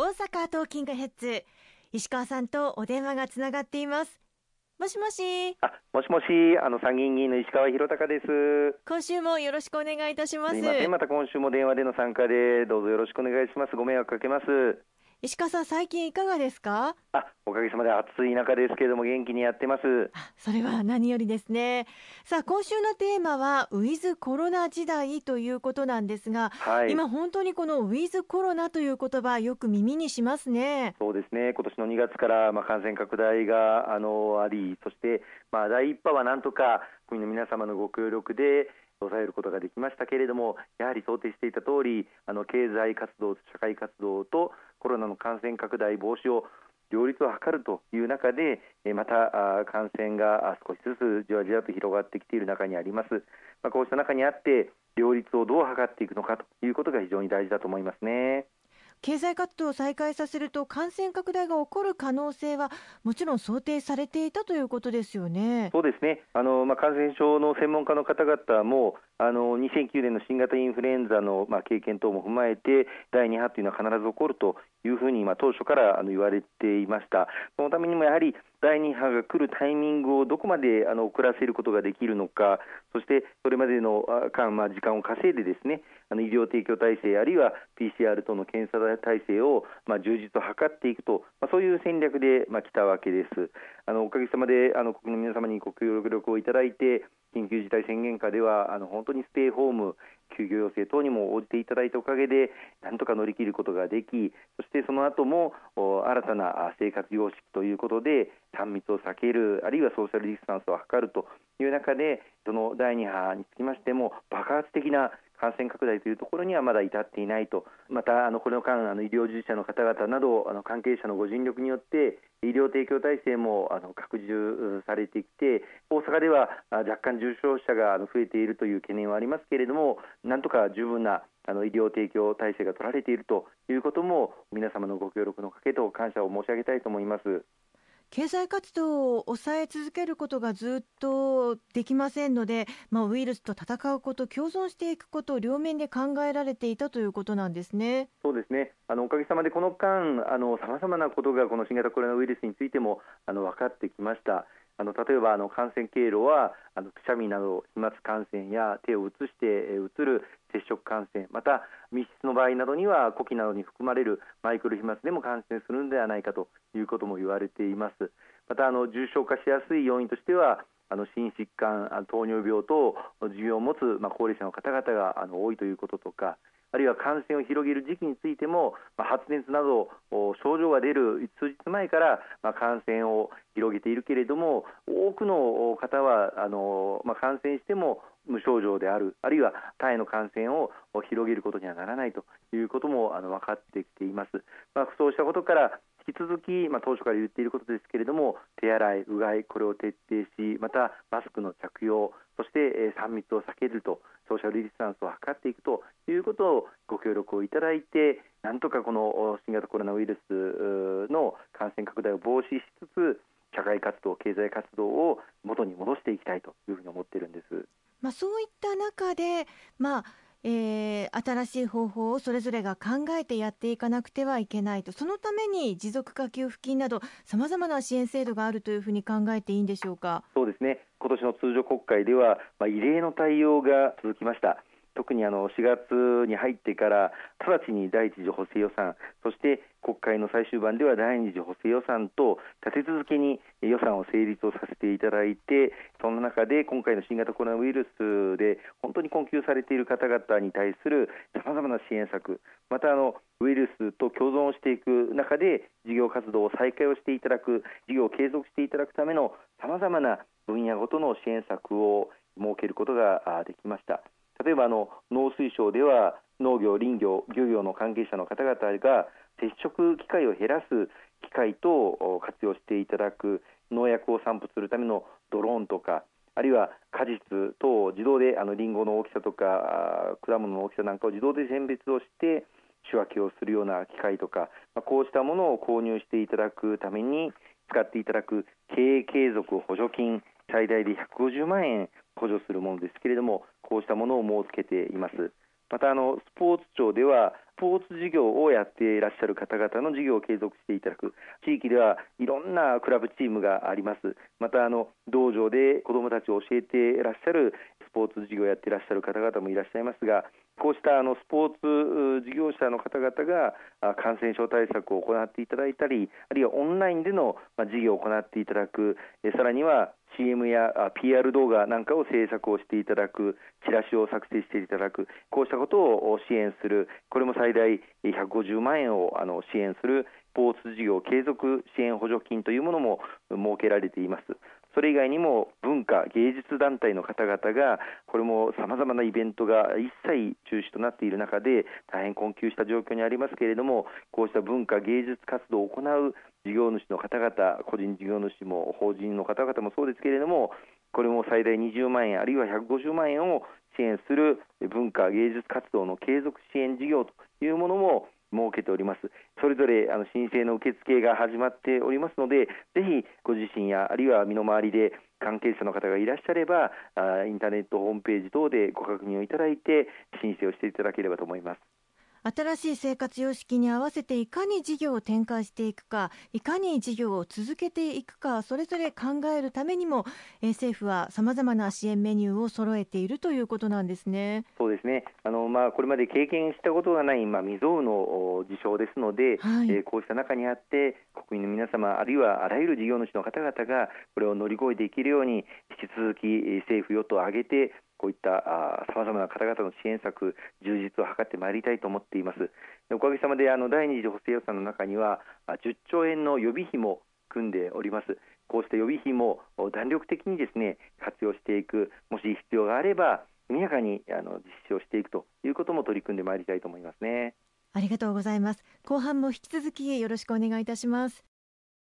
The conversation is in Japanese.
大阪トーキングヘッズ。石川さんとお電話がつながっています。もしもし。あもしもし。あの参議院議員の石川博隆です。今週もよろしくお願いいたします。また今週も電話での参加でどうぞよろしくお願いします。ご迷惑かけます石川さん最近いかがですか？あおかげさまで暑い中ですけれども元気にやってます。あそれは何よりですね。さあ今週のテーマはウィズコロナ時代ということなんですが、はい。今本当にこのウィズコロナという言葉よく耳にしますね。そうですね。今年の2月からまあ感染拡大があのありそしてまあ第一波はなんとか国の皆様のご協力で抑えることができましたけれどもやはり想定していた通りあの経済活動社会活動とコロナの感染拡大防止を両立を図るという中でまた感染が少しずつじわじわと広がってきている中にあります、まあ、こうした中にあって両立をどう図っていくのかということが非常に大事だと思いますね。経済活動を再開させると感染拡大が起こる可能性はもちろん想定されていたということですよね。そうですねあの、まあ、感染症の専門家の方々もあの2009年の新型インフルエンザの、まあ、経験等も踏まえて第2波というのは必ず起こるというふうに、まあ、当初からあの言われていましたそのためにもやはり第2波が来るタイミングをどこまであの遅らせることができるのかそしてそれまでの間、まあ、時間を稼いでですねあの医療提供体制あるいは PCR 等の検査体制を、まあ、充実を図っていくと、まあ、そういう戦略で、まあ、来たわけです。あのおかげさまであの国民の皆様にご協力をいただいて緊急事態宣言下ではあの本当にステイホーム休業要請等にも応じていただいたおかげでなんとか乗り切ることができそしてその後も新たな生活様式ということで3密を避けるあるいはソーシャルディスタンスを図るという中でその第2波につきましても爆発的な感染拡大というところにはまだ至っていないと、またあのこの間、あの医療従事者の方々などあの関係者のご尽力によって医療提供体制もあの拡充されてきて大阪では若干重症者が増えているという懸念はありますけれどもなんとか十分なあの医療提供体制が取られているということも皆様のご協力のかげと感謝を申し上げたいと思います。経済活動を抑え続けることがずっとできませんので、まあ、ウイルスと戦うこと共存していくこと両面で考えられていたということなんですね。そうですねあのおかげさまでこの間さまざまなことがこの新型コロナウイルスについてもあの分かってきました。あの例えばあの感染経路はあのくしゃみなど飛沫感染や手を移してえーうつる接触感染また密室の場合などには呼気などに含まれるマイクロ飛沫でも感染するのではないかということも言われています。またあの重症化しやすい要因としてはあの心疾患、糖尿病等持病を持つ、まあ、高齢者の方々があの多いということとかあるいは感染を広げる時期についても、まあ、発熱など症状が出る数日前から、まあ、感染を広げているけれども多くの方はあの、まあ、感染しても無症状であるあるいは他への感染を広げることにはならないということもあの分かってきています。まあ、そうしたことから引き続き、まあ、当初から言っていることですけれども手洗い、うがいこれを徹底しまたマスクの着用そして、えー3密を避けるとソーシャルディスタンスを図っていくと協力をいただいてなんとかこのお新型コロナウイルスの感染拡大を防止しつつ社会活動、経済活動を元に戻していきたいというふうに思っているんです。まあ、そういった中で、まあえー新しい方法をそれぞれが考えてやっていかなくてはいけないとそのために持続化給付金などさまざまな支援制度があるというふうに考えていいんでしょうか？そうですね今年の通常国会では、まあ、異例の対応が続きました。特にあの4月に入ってから直ちに第一次補正予算そして国会の最終盤では第二次補正予算と立て続けに予算を成立をさせていただいてその中で今回の新型コロナウイルスで本当に困窮されている方々に対するさまざまな支援策またあのウイルスと共存していく中で事業活動を再開をしていただく事業を継続していただくためのさまざまな分野ごとの支援策を設けることができました。例えばあの農水省では農業、林業、漁業の関係者の方々が接触機会を減らす機械と活用していただく農薬を散布するためのドローンとかあるいは果実等を自動であのリンゴの大きさとか果物の大きさなんかを自動で選別をして仕分けをするような機械とか、まあ、こうしたものを購入していただくために使っていただく経営継続補助金最大で150万円補助するものですけれどもこうしたものを設けています。またあのスポーツ庁ではスポーツ事業をやっていらっしゃる方々の事業を継続していただく。地域ではいろんなクラブチームがあります。またあの道場で子どもたちを教えていらっしゃるスポーツ事業をやっていらっしゃる方々もいらっしゃいますがこうしたあのスポーツ事業者の方々が感染症対策を行っていただいたりあるいはオンラインでの事業を行っていただくさらには CM や PR 動画なんかを制作をしていただくチラシを作成していただくこうしたことを支援するこれも最大150万円をあの支援するスポーツ事業継続支援補助金というものも設けられています。それ以外にも文化芸術団体の方々がこれもさまざまなイベントが一切中止となっている中で大変困窮した状況にありますけれどもこうした文化芸術活動を行う事業主の方々個人事業主も法人の方々もそうですけれどもこれも最大20万円あるいは150万円を支援する文化芸術活動の継続支援事業というものも設けております。それぞれあの申請の受付が始まっておりますので、ぜひご自身やあるいは身の回りで関係者の方がいらっしゃれば、インターネットホームページ等でご確認をいただいて申請をしていただければと思います。新しい生活様式に合わせていかに事業を展開していくかいかに事業を続けていくかそれぞれ考えるためにも、え政府はさまざまな支援メニューを揃えているということなんですね。そうですねあの、まあ、これまで経験したことがない、まあ、未曾有の事象ですので、はい、えー、こうした中にあって国民の皆様あるいはあらゆる事業主の方々がこれを乗り越えていけるように引き続き政府与党を挙げてこういったさまざまな方々の支援策充実を図ってまいりたいと思っています。おかげさまであの第二次補正予算の中には10兆円の予備費も組んでおります。こうした予備費も弾力的にですね活用していくもし必要があれば速やかにあの実施をしていくということも取り組んでまいりたいと思いますね。ありがとうございます。後半も引き続きよろしくお願いいたします。